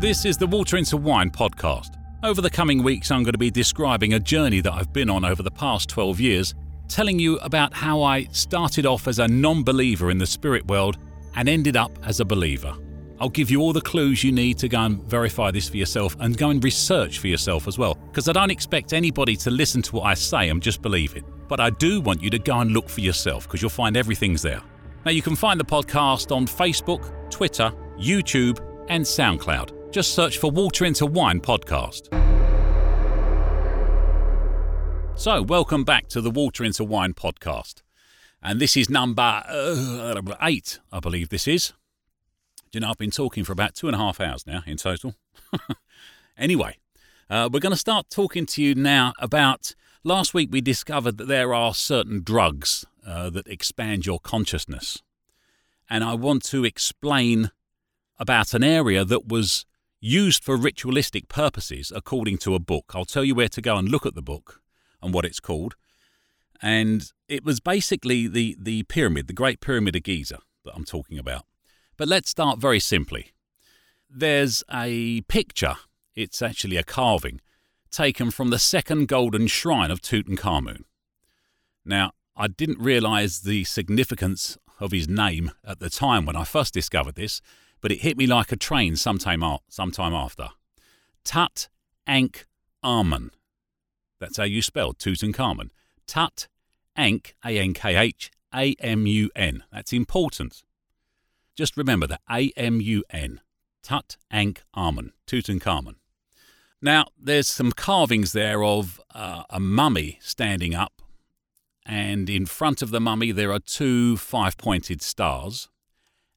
This is the Water into Wine podcast. Over the coming weeks, I'm going to be describing a journey that I've been on over the past 12 years, telling you about how I started off as a non believer in the spirit world and ended up as a believer. I'll give you all the clues you need to go and verify this for yourself and go and research for yourself as well, because I don't expect anybody to listen to what I say and just believe it. But I do want you to go and look for yourself because you'll find everything's there. Now, you can find the podcast on Facebook, Twitter, YouTube, and SoundCloud. Just search for Water into Wine podcast. So, welcome back to the Water into Wine podcast. And this is number uh, eight, I believe this is. Do you know, I've been talking for about two and a half hours now in total. anyway, uh, we're going to start talking to you now about. Last week we discovered that there are certain drugs uh, that expand your consciousness. And I want to explain about an area that was used for ritualistic purposes according to a book. I'll tell you where to go and look at the book and what it's called. And it was basically the, the pyramid, the Great Pyramid of Giza that I'm talking about. But let's start very simply. There's a picture, it's actually a carving, taken from the second golden shrine of Tutankhamun. Now, I didn't realize the significance of his name at the time when I first discovered this, but it hit me like a train sometime, sometime after. Tut Ankh Amun. That's how you spell Tutankhamun. Tut Ankh, A N K H A M U N. That's important. Just remember the A M U N. Tut Ankh Amun. Tutankhamun. Now, there's some carvings there of uh, a mummy standing up, and in front of the mummy there are two five pointed stars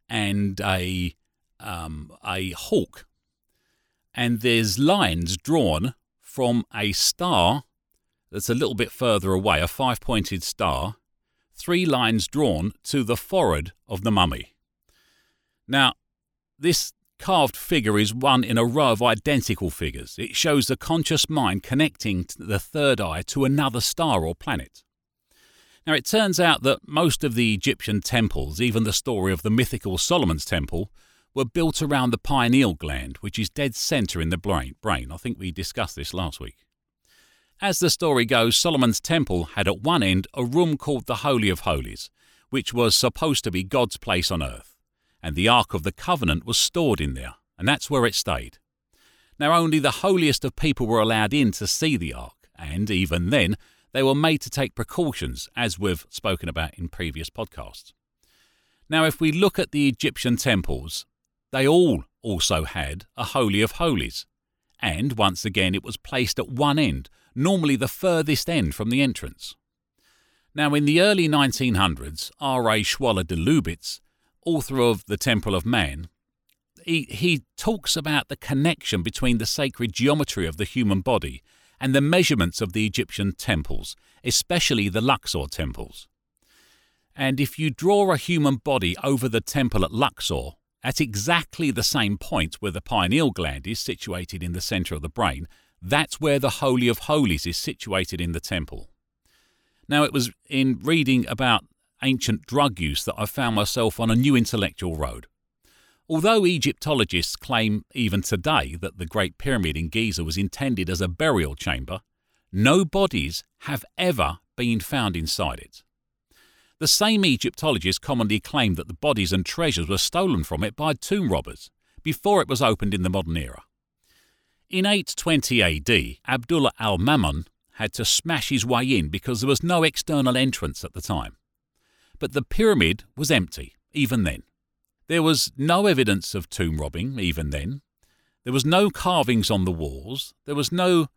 and a um, a hawk, and there's lines drawn from a star that's a little bit further away, a five pointed star, three lines drawn to the forehead of the mummy. Now, this carved figure is one in a row of identical figures. It shows the conscious mind connecting the third eye to another star or planet. Now, it turns out that most of the Egyptian temples, even the story of the mythical Solomon's Temple, were built around the pineal gland, which is dead center in the brain. I think we discussed this last week. As the story goes, Solomon's temple had at one end a room called the Holy of Holies, which was supposed to be God's place on earth, and the Ark of the Covenant was stored in there, and that's where it stayed. Now, only the holiest of people were allowed in to see the Ark, and even then, they were made to take precautions, as we've spoken about in previous podcasts. Now, if we look at the Egyptian temples, they all also had a Holy of Holies, and once again it was placed at one end, normally the furthest end from the entrance. Now, in the early 1900s, R.A. Schwaller de Lubicz, author of The Temple of Man, he, he talks about the connection between the sacred geometry of the human body and the measurements of the Egyptian temples, especially the Luxor temples. And if you draw a human body over the temple at Luxor, at exactly the same point where the pineal gland is situated in the centre of the brain, that's where the Holy of Holies is situated in the temple. Now, it was in reading about ancient drug use that I found myself on a new intellectual road. Although Egyptologists claim even today that the Great Pyramid in Giza was intended as a burial chamber, no bodies have ever been found inside it. The same Egyptologists commonly claim that the bodies and treasures were stolen from it by tomb robbers before it was opened in the modern era. In 820 AD, Abdullah al Mamun had to smash his way in because there was no external entrance at the time. But the pyramid was empty, even then. There was no evidence of tomb robbing, even then. There was no carvings on the walls. There was no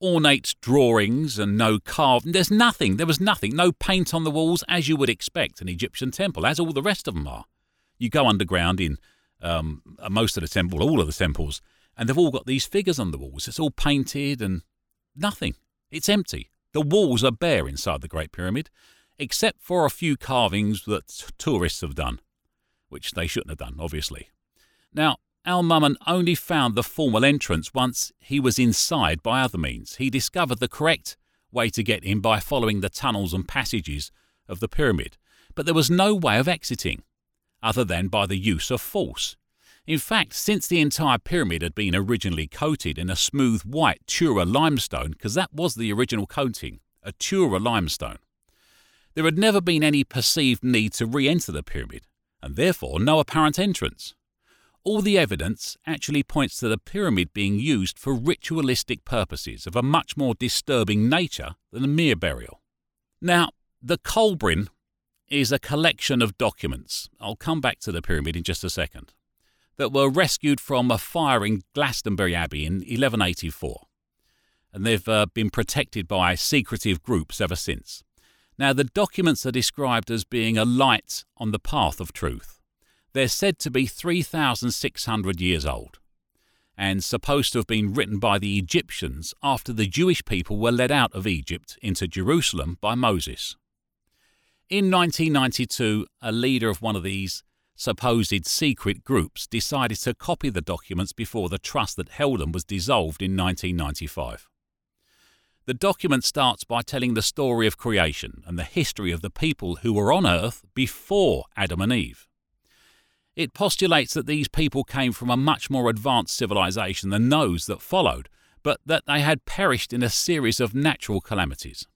ornate drawings and no carved. There's nothing. There was nothing. No paint on the walls, as you would expect an Egyptian temple, as all the rest of them are. You go underground in um, most of the temple, all of the temples, and they've all got these figures on the walls. It's all painted and nothing. It's empty. The walls are bare inside the Great Pyramid, except for a few carvings that tourists have done, which they shouldn't have done, obviously. Now, Al Mamun only found the formal entrance once he was inside by other means. He discovered the correct way to get in by following the tunnels and passages of the pyramid, but there was no way of exiting, other than by the use of force. In fact, since the entire pyramid had been originally coated in a smooth white Tura limestone, because that was the original coating, a Tura limestone, there had never been any perceived need to re enter the pyramid, and therefore no apparent entrance. All the evidence actually points to the pyramid being used for ritualistic purposes of a much more disturbing nature than a mere burial. Now, the Kolbrin is a collection of documents, I'll come back to the pyramid in just a second, that were rescued from a fire in Glastonbury Abbey in 1184. And they've uh, been protected by secretive groups ever since. Now, the documents are described as being a light on the path of truth. They're said to be 3,600 years old and supposed to have been written by the Egyptians after the Jewish people were led out of Egypt into Jerusalem by Moses. In 1992, a leader of one of these supposed secret groups decided to copy the documents before the trust that held them was dissolved in 1995. The document starts by telling the story of creation and the history of the people who were on earth before Adam and Eve. It postulates that these people came from a much more advanced civilization than those that followed, but that they had perished in a series of natural calamities.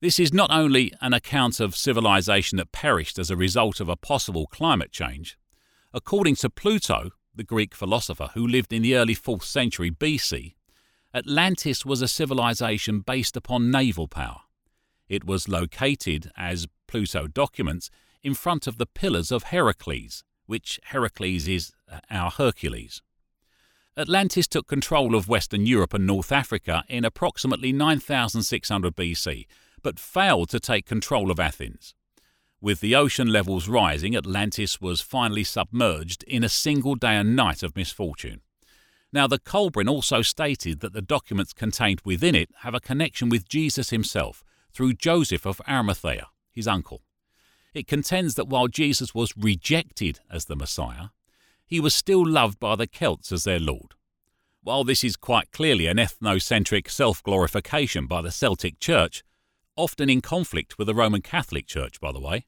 This is not only an account of civilization that perished as a result of a possible climate change. According to Pluto, the Greek philosopher who lived in the early 4th century BC, Atlantis was a civilization based upon naval power. It was located, as Pluto documents, in front of the pillars of Heracles, which Heracles is uh, our Hercules. Atlantis took control of Western Europe and North Africa in approximately 9600 BC but failed to take control of Athens. With the ocean levels rising, Atlantis was finally submerged in a single day and night of misfortune. Now, the Kolbrin also stated that the documents contained within it have a connection with Jesus himself through Joseph of Arimathea, his uncle. It contends that while Jesus was rejected as the Messiah, he was still loved by the Celts as their Lord. While this is quite clearly an ethnocentric self glorification by the Celtic Church, often in conflict with the Roman Catholic Church, by the way.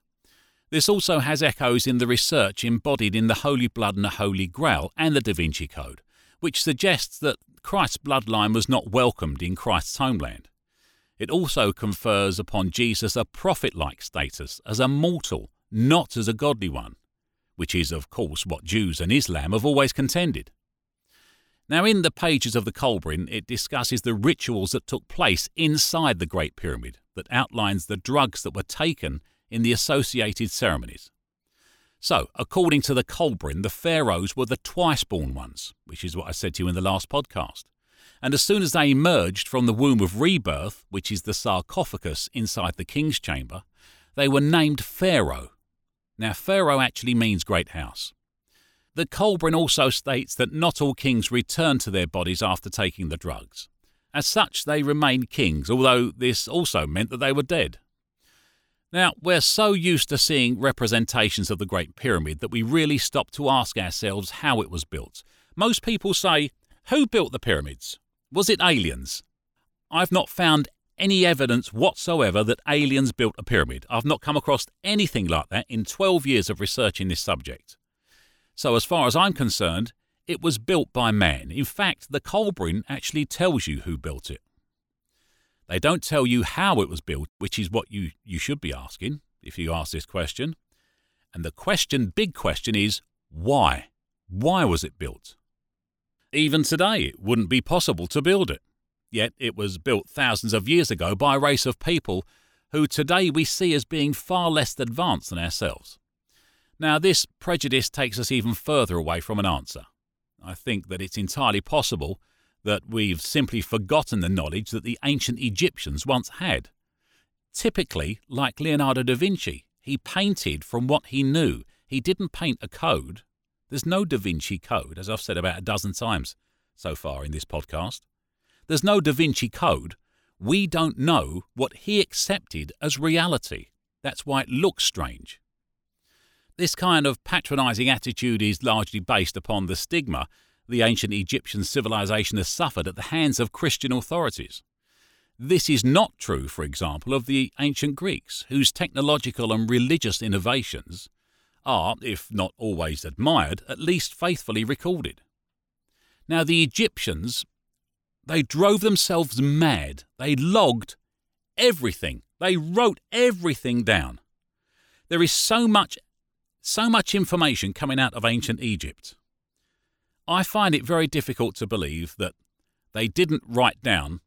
This also has echoes in the research embodied in the Holy Blood and the Holy Grail and the Da Vinci Code, which suggests that Christ's bloodline was not welcomed in Christ's homeland. It also confers upon Jesus a prophet like status as a mortal, not as a godly one, which is, of course, what Jews and Islam have always contended. Now, in the pages of the Kolbrin, it discusses the rituals that took place inside the Great Pyramid, that outlines the drugs that were taken in the associated ceremonies. So, according to the Kolbrin, the pharaohs were the twice born ones, which is what I said to you in the last podcast. And as soon as they emerged from the womb of rebirth, which is the sarcophagus inside the king's chamber, they were named Pharaoh. Now, Pharaoh actually means great house. The Kolbrin also states that not all kings return to their bodies after taking the drugs. As such, they remained kings, although this also meant that they were dead. Now, we're so used to seeing representations of the Great Pyramid that we really stop to ask ourselves how it was built. Most people say, Who built the pyramids? Was it aliens? I've not found any evidence whatsoever that aliens built a pyramid. I've not come across anything like that in 12 years of researching this subject. So, as far as I'm concerned, it was built by man. In fact, the Kolbrin actually tells you who built it. They don't tell you how it was built, which is what you, you should be asking if you ask this question. And the question, big question, is why? Why was it built? Even today, it wouldn't be possible to build it. Yet it was built thousands of years ago by a race of people who today we see as being far less advanced than ourselves. Now, this prejudice takes us even further away from an answer. I think that it's entirely possible that we've simply forgotten the knowledge that the ancient Egyptians once had. Typically, like Leonardo da Vinci, he painted from what he knew. He didn't paint a code. There's no Da Vinci Code, as I've said about a dozen times so far in this podcast. There's no Da Vinci Code. We don't know what he accepted as reality. That's why it looks strange. This kind of patronising attitude is largely based upon the stigma the ancient Egyptian civilization has suffered at the hands of Christian authorities. This is not true, for example, of the ancient Greeks, whose technological and religious innovations are, if not always admired, at least faithfully recorded. Now, the Egyptians, they drove themselves mad. They logged everything, they wrote everything down. There is so much, so much information coming out of ancient Egypt. I find it very difficult to believe that they didn't write down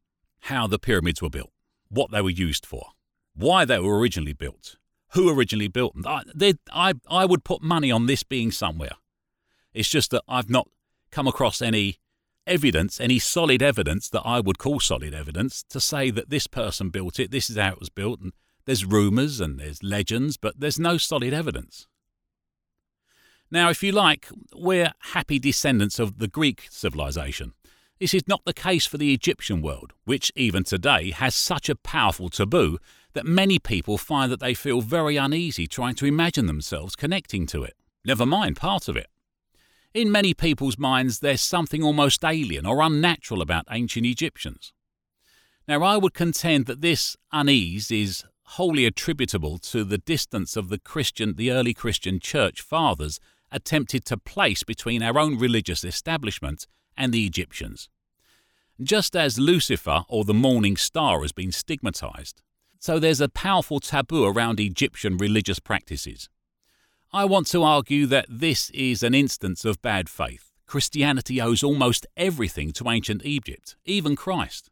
how the pyramids were built, what they were used for, why they were originally built, who originally built them. I, I, I would put money on this being somewhere. It's just that I've not come across any evidence, any solid evidence that I would call solid evidence to say that this person built it, this is how it was built, and there's rumours and there's legends, but there's no solid evidence. Now, if you like, we're happy descendants of the Greek civilization. This is not the case for the Egyptian world, which even today has such a powerful taboo that many people find that they feel very uneasy trying to imagine themselves connecting to it, never mind part of it. In many people's minds, there's something almost alien or unnatural about ancient Egyptians. Now, I would contend that this unease is wholly attributable to the distance of the Christian, the early Christian church fathers attempted to place between our own religious establishment and the Egyptians. Just as Lucifer or the morning star has been stigmatized, so there's a powerful taboo around Egyptian religious practices. I want to argue that this is an instance of bad faith. Christianity owes almost everything to ancient Egypt, even Christ.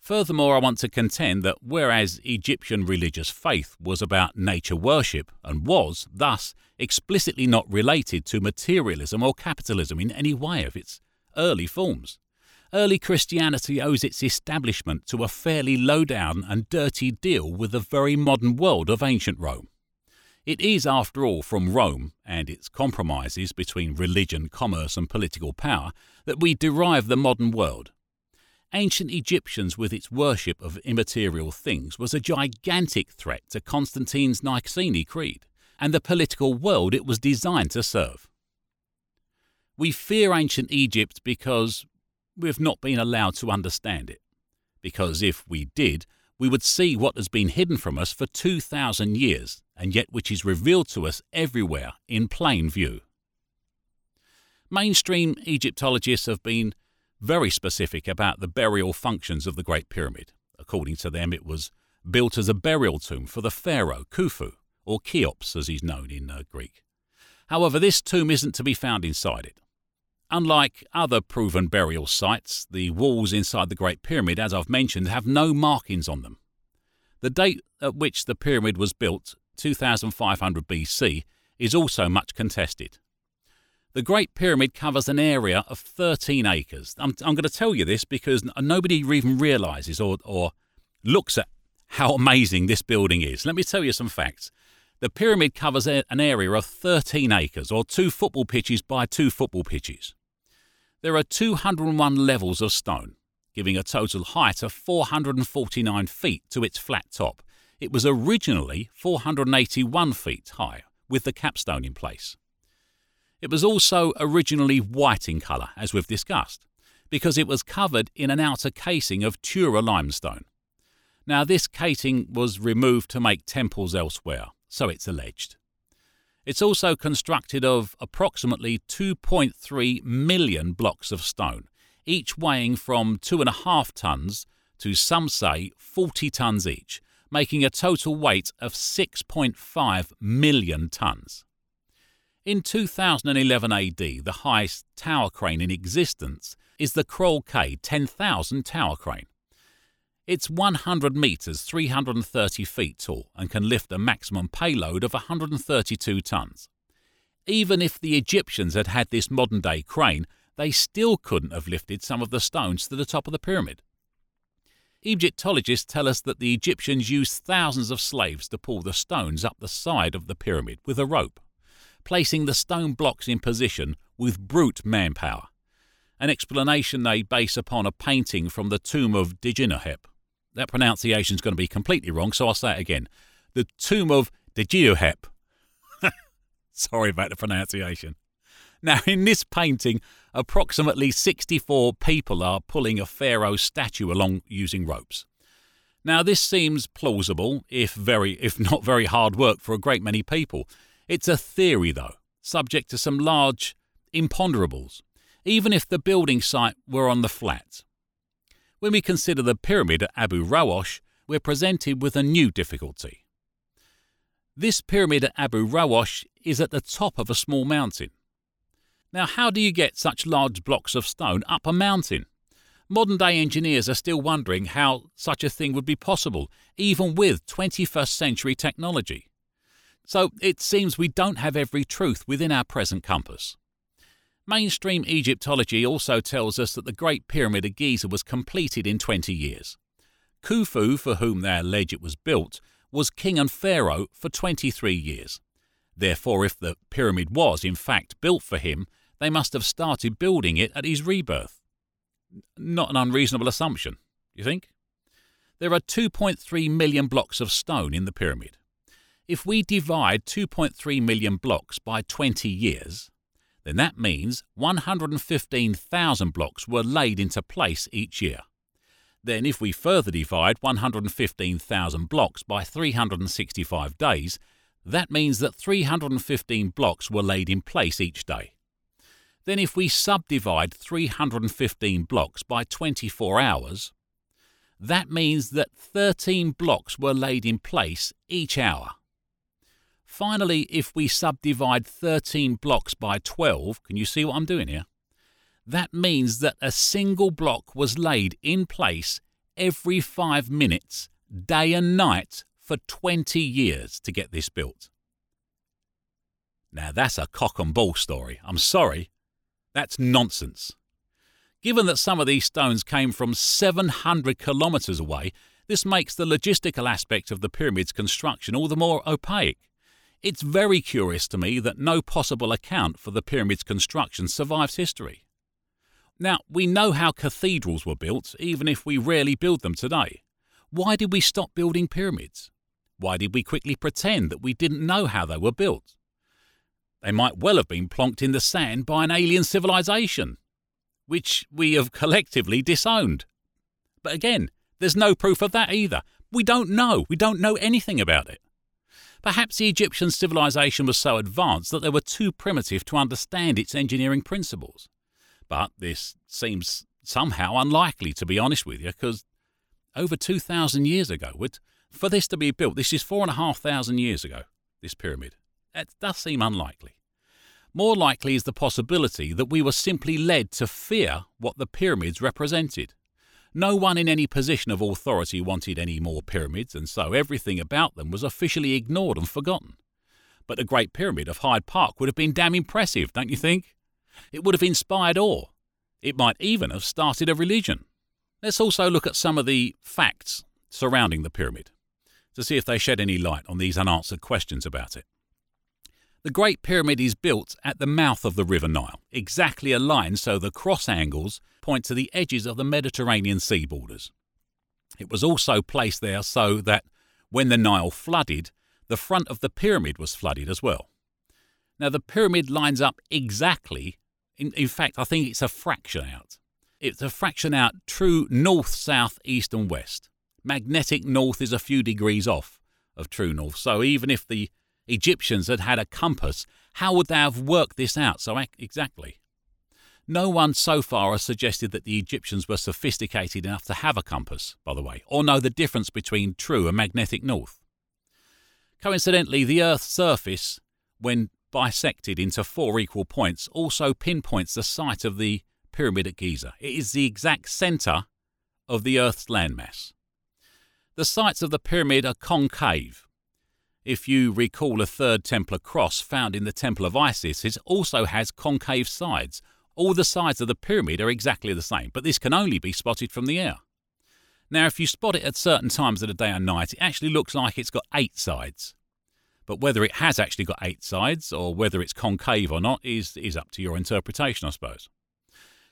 Furthermore, I want to contend that whereas Egyptian religious faith was about nature worship and was, thus, explicitly not related to materialism or capitalism in any way of its early forms, early Christianity owes its establishment to a fairly low down and dirty deal with the very modern world of ancient Rome. It is, after all, from Rome and its compromises between religion, commerce, and political power that we derive the modern world ancient Egyptians with its worship of immaterial things was a gigantic threat to Constantine's Nicene Creed and the political world it was designed to serve. We fear ancient Egypt because we've not been allowed to understand it. Because if we did, we would see what has been hidden from us for 2,000 years, and yet which is revealed to us everywhere in plain view. Mainstream Egyptologists have been very specific about the burial functions of the Great Pyramid. According to them, it was built as a burial tomb for the pharaoh Khufu, or Cheops as he's known in uh, Greek. However, this tomb isn't to be found inside it. Unlike other proven burial sites, the walls inside the Great Pyramid, as I've mentioned, have no markings on them. The date at which the pyramid was built, 2500 BC, is also much contested. The Great Pyramid covers an area of 13 acres. I'm, I'm going to tell you this because nobody even realizes or, or looks at how amazing this building is. Let me tell you some facts. The pyramid covers an area of 13 acres, or two football pitches by two football pitches. There are 201 levels of stone, giving a total height of 449 feet to its flat top. It was originally 481 feet high, with the capstone in place. It was also originally white in colour, as we've discussed, because it was covered in an outer casing of Tura limestone. Now, this casing was removed to make temples elsewhere, so it's alleged. It's also constructed of approximately 2.3 million blocks of stone, each weighing from 2.5 tonnes to some say 40 tonnes each, making a total weight of 6.5 million tonnes. In 2011 AD, the highest tower crane in existence is the Kroll K 10,000 tower crane. It's 100 metres 330 feet tall and can lift a maximum payload of 132 tonnes. Even if the Egyptians had had this modern day crane, they still couldn't have lifted some of the stones to the top of the pyramid. Egyptologists tell us that the Egyptians used thousands of slaves to pull the stones up the side of the pyramid with a rope placing the stone blocks in position with brute manpower. An explanation they base upon a painting from the tomb of Djinnuhep. That pronunciation is going to be completely wrong, so I'll say it again. The tomb of Djinnuhep. Sorry about the pronunciation. Now, in this painting, approximately 64 people are pulling a pharaoh statue along using ropes. Now, this seems plausible, if very, if not very hard work for a great many people. It's a theory, though, subject to some large imponderables, even if the building site were on the flat. When we consider the pyramid at Abu Rawash, we're presented with a new difficulty. This pyramid at Abu Rawash is at the top of a small mountain. Now, how do you get such large blocks of stone up a mountain? Modern day engineers are still wondering how such a thing would be possible, even with 21st century technology. So it seems we don't have every truth within our present compass. Mainstream Egyptology also tells us that the Great Pyramid of Giza was completed in 20 years. Khufu, for whom they allege it was built, was king and pharaoh for 23 years. Therefore, if the pyramid was in fact built for him, they must have started building it at his rebirth. Not an unreasonable assumption, you think? There are 2.3 million blocks of stone in the pyramid. If we divide 2.3 million blocks by 20 years, then that means 115,000 blocks were laid into place each year. Then, if we further divide 115,000 blocks by 365 days, that means that 315 blocks were laid in place each day. Then, if we subdivide 315 blocks by 24 hours, that means that 13 blocks were laid in place each hour. Finally, if we subdivide 13 blocks by 12, can you see what I'm doing here? That means that a single block was laid in place every five minutes, day and night, for 20 years to get this built. Now that's a cock and bull story. I'm sorry. That's nonsense. Given that some of these stones came from 700 kilometres away, this makes the logistical aspect of the pyramid's construction all the more opaque. It's very curious to me that no possible account for the pyramid's construction survives history. Now, we know how cathedrals were built, even if we rarely build them today. Why did we stop building pyramids? Why did we quickly pretend that we didn't know how they were built? They might well have been plonked in the sand by an alien civilization, which we have collectively disowned. But again, there's no proof of that either. We don't know. We don't know anything about it. Perhaps the Egyptian civilization was so advanced that they were too primitive to understand its engineering principles. But this seems somehow unlikely, to be honest with you, because over 2,000 years ago, for this to be built, this is 4,500 years ago, this pyramid. That does seem unlikely. More likely is the possibility that we were simply led to fear what the pyramids represented. No one in any position of authority wanted any more pyramids, and so everything about them was officially ignored and forgotten. But the Great Pyramid of Hyde Park would have been damn impressive, don't you think? It would have inspired awe. It might even have started a religion. Let's also look at some of the facts surrounding the pyramid to see if they shed any light on these unanswered questions about it. The Great Pyramid is built at the mouth of the River Nile, exactly aligned so the cross angles point to the edges of the Mediterranean sea borders. It was also placed there so that when the Nile flooded, the front of the pyramid was flooded as well. Now, the pyramid lines up exactly, in, in fact, I think it's a fraction out. It's a fraction out true north, south, east, and west. Magnetic north is a few degrees off of true north. So even if the Egyptians had had a compass, how would they have worked this out so exactly? No one so far has suggested that the Egyptians were sophisticated enough to have a compass, by the way, or know the difference between true and magnetic north. Coincidentally, the Earth's surface, when bisected into four equal points, also pinpoints the site of the Pyramid at Giza. It is the exact centre of the Earth's landmass. The sites of the pyramid are concave. If you recall a third Templar cross found in the Temple of Isis, it also has concave sides, all the sides of the pyramid are exactly the same, but this can only be spotted from the air. Now, if you spot it at certain times of the day and night, it actually looks like it's got eight sides. But whether it has actually got eight sides or whether it's concave or not is, is up to your interpretation, I suppose.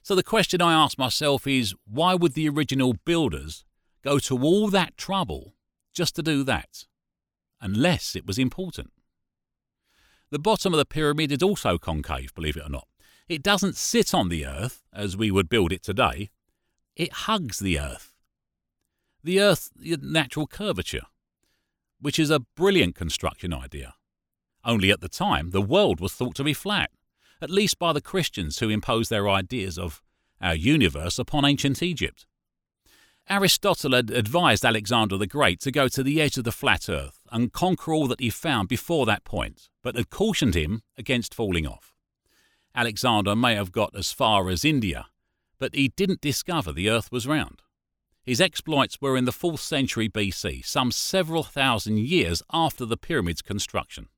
So the question I ask myself is why would the original builders go to all that trouble just to do that? Unless it was important. The bottom of the pyramid is also concave, believe it or not. It doesn't sit on the Earth as we would build it today, it hugs the Earth. The Earth's natural curvature, which is a brilliant construction idea. only at the time the world was thought to be flat, at least by the Christians who imposed their ideas of our universe upon ancient Egypt. Aristotle had advised Alexander the Great to go to the edge of the flat earth and conquer all that he found before that point, but had cautioned him against falling off. Alexander may have got as far as India, but he didn't discover the earth was round. His exploits were in the 4th century BC, some several thousand years after the pyramid's construction.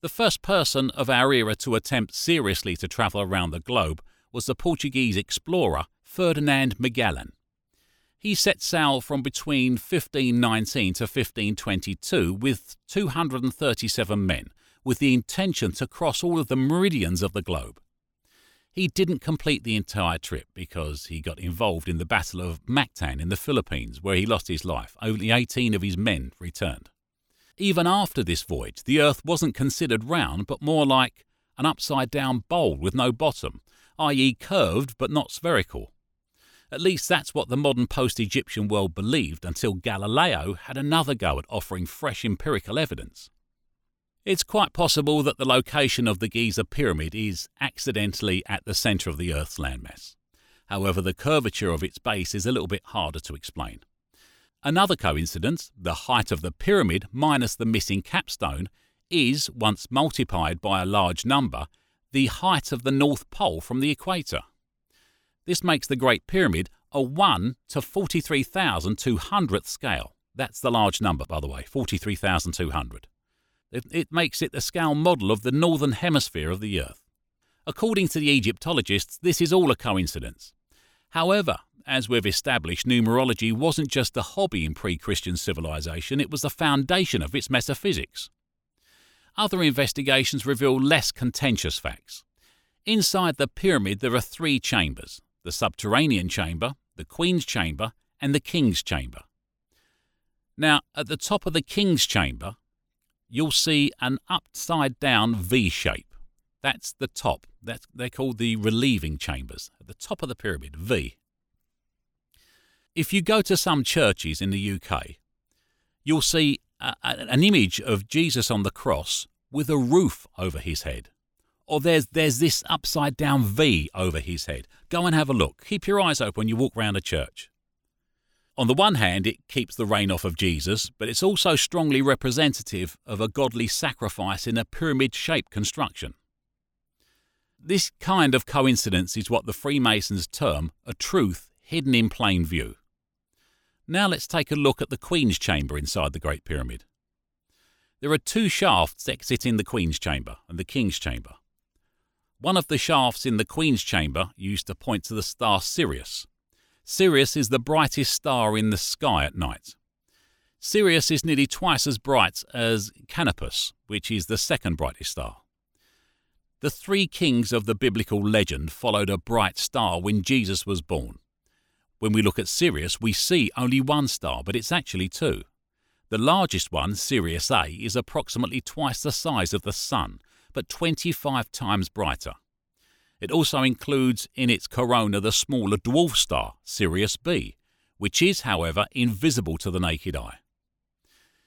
The first person of our era to attempt seriously to travel around the globe was the Portuguese explorer Ferdinand Magellan. He set sail from between 1519 to 1522 with 237 men, with the intention to cross all of the meridians of the globe. He didn't complete the entire trip because he got involved in the Battle of Mactan in the Philippines, where he lost his life. Only 18 of his men returned. Even after this voyage, the Earth wasn't considered round, but more like an upside down bowl with no bottom, i.e., curved but not spherical. At least that's what the modern post Egyptian world believed until Galileo had another go at offering fresh empirical evidence. It's quite possible that the location of the Giza pyramid is accidentally at the centre of the Earth's landmass. However, the curvature of its base is a little bit harder to explain. Another coincidence, the height of the pyramid minus the missing capstone, is, once multiplied by a large number, the height of the North Pole from the equator. This makes the Great Pyramid a 1 to 43,200th scale. That's the large number, by the way, 43,200. It makes it the scale model of the northern hemisphere of the Earth. According to the Egyptologists, this is all a coincidence. However, as we've established, numerology wasn't just a hobby in pre Christian civilization, it was the foundation of its metaphysics. Other investigations reveal less contentious facts. Inside the pyramid, there are three chambers the subterranean chamber, the Queen's chamber, and the King's chamber. Now, at the top of the King's chamber, you'll see an upside down V shape. That's the top. That's, they're called the relieving chambers. At the top of the pyramid, V. If you go to some churches in the UK, you'll see a, an image of Jesus on the cross with a roof over his head or there's there's this upside down V over his head. Go and have a look. Keep your eyes open when you walk around a church. On the one hand, it keeps the rain off of Jesus, but it's also strongly representative of a godly sacrifice in a pyramid shaped construction. This kind of coincidence is what the Freemasons term a truth hidden in plain view. Now let's take a look at the Queen's Chamber inside the Great Pyramid. There are two shafts exiting the Queen's Chamber and the King's Chamber. One of the shafts in the Queen's chamber used to point to the star Sirius. Sirius is the brightest star in the sky at night. Sirius is nearly twice as bright as Canopus, which is the second brightest star. The three kings of the biblical legend followed a bright star when Jesus was born. When we look at Sirius, we see only one star, but it's actually two. The largest one, Sirius A, is approximately twice the size of the Sun but 25 times brighter. It also includes in its corona the smaller dwarf star, Sirius B, which is, however, invisible to the naked eye.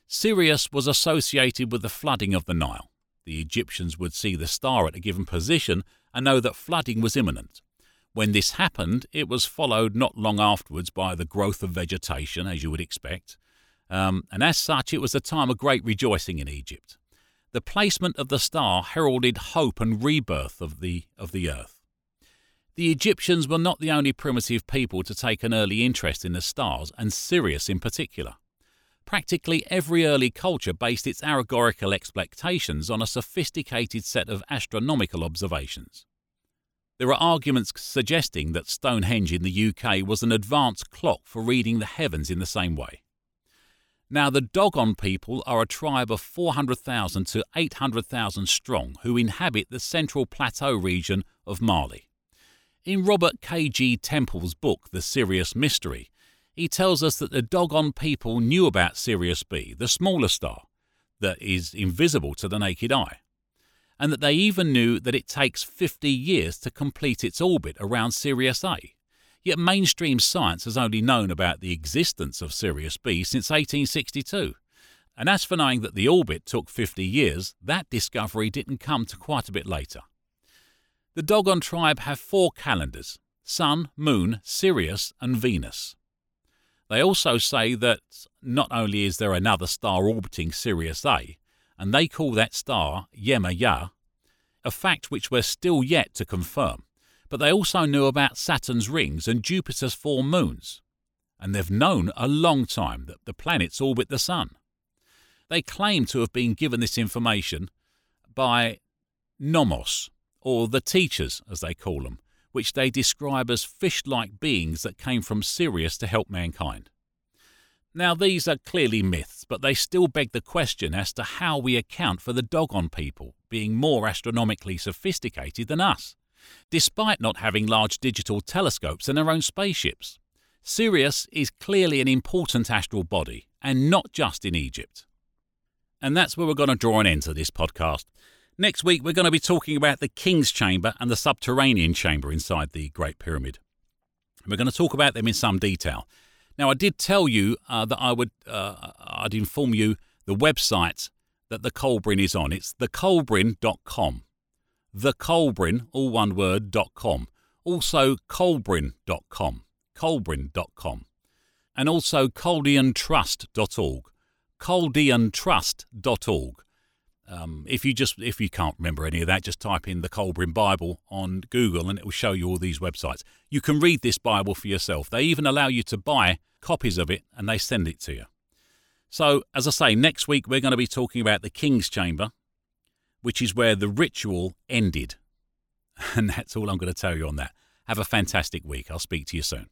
Sirius was associated with the flooding of the Nile. The Egyptians would see the star at a given position and know that flooding was imminent. When this happened, it was followed not long afterwards by the growth of vegetation, as you would expect, um, and as such, it was a time of great rejoicing in Egypt the placement of the star heralded hope and rebirth of the, of the earth. The Egyptians were not the only primitive people to take an early interest in the stars, and Sirius in particular. Practically every early culture based its allegorical expectations on a sophisticated set of astronomical observations. There are arguments suggesting that Stonehenge in the UK was an advanced clock for reading the heavens in the same way. Now, the Dogon people are a tribe of 400,000 to 800,000 strong who inhabit the central plateau region of Mali. In Robert K.G. Temple's book, The Sirius Mystery, he tells us that the Dogon people knew about Sirius B, the smaller star, that is invisible to the naked eye, and that they even knew that it takes 50 years to complete its orbit around Sirius A. Yet mainstream science has only known about the existence of Sirius B since 1862. And as for knowing that the orbit took 50 years, that discovery didn't come to quite a bit later. The Dogon tribe have four calendars Sun, Moon, Sirius, and Venus. They also say that not only is there another star orbiting Sirius A, and they call that star Yema Ya, a fact which we're still yet to confirm, but they also knew about Saturn's rings and Jupiter's four moons, and they've known a long time that the planets orbit the Sun. They claim to have been given this information by Nommos, or the teachers, as they call them, which they describe as fish like beings that came from Sirius to help mankind. Now, these are clearly myths, but they still beg the question as to how we account for the Dogon people being more astronomically sophisticated than us, despite not having large digital telescopes and their own spaceships. Sirius is clearly an important astral body, and not just in Egypt. And that's where we're going to draw an end to this podcast. Next week, we're going to be talking about the King's Chamber and the subterranean chamber inside the Great Pyramid. We're going to talk about them in some detail. Now, I did tell you uh, that I would, uh, I'd inform you the website that the Kolbrin is on. It's thekolbrin.com. Thekolbrin, all one word, .com. Also, colbrin.com, colbrin.com. And also, chaldeantrust.org chaldeantrust.org. Um, if you just if you can't remember any of that, just type in the Kolbrin Bible on Google, and it will show you all these websites. You can read this Bible for yourself. They even allow you to buy copies of it, and they send it to you. So, as I say, next week we're going to be talking about the King's Chamber, which is where the ritual ended. And that's all I'm going to tell you on that. Have a fantastic week. I'll speak to you soon.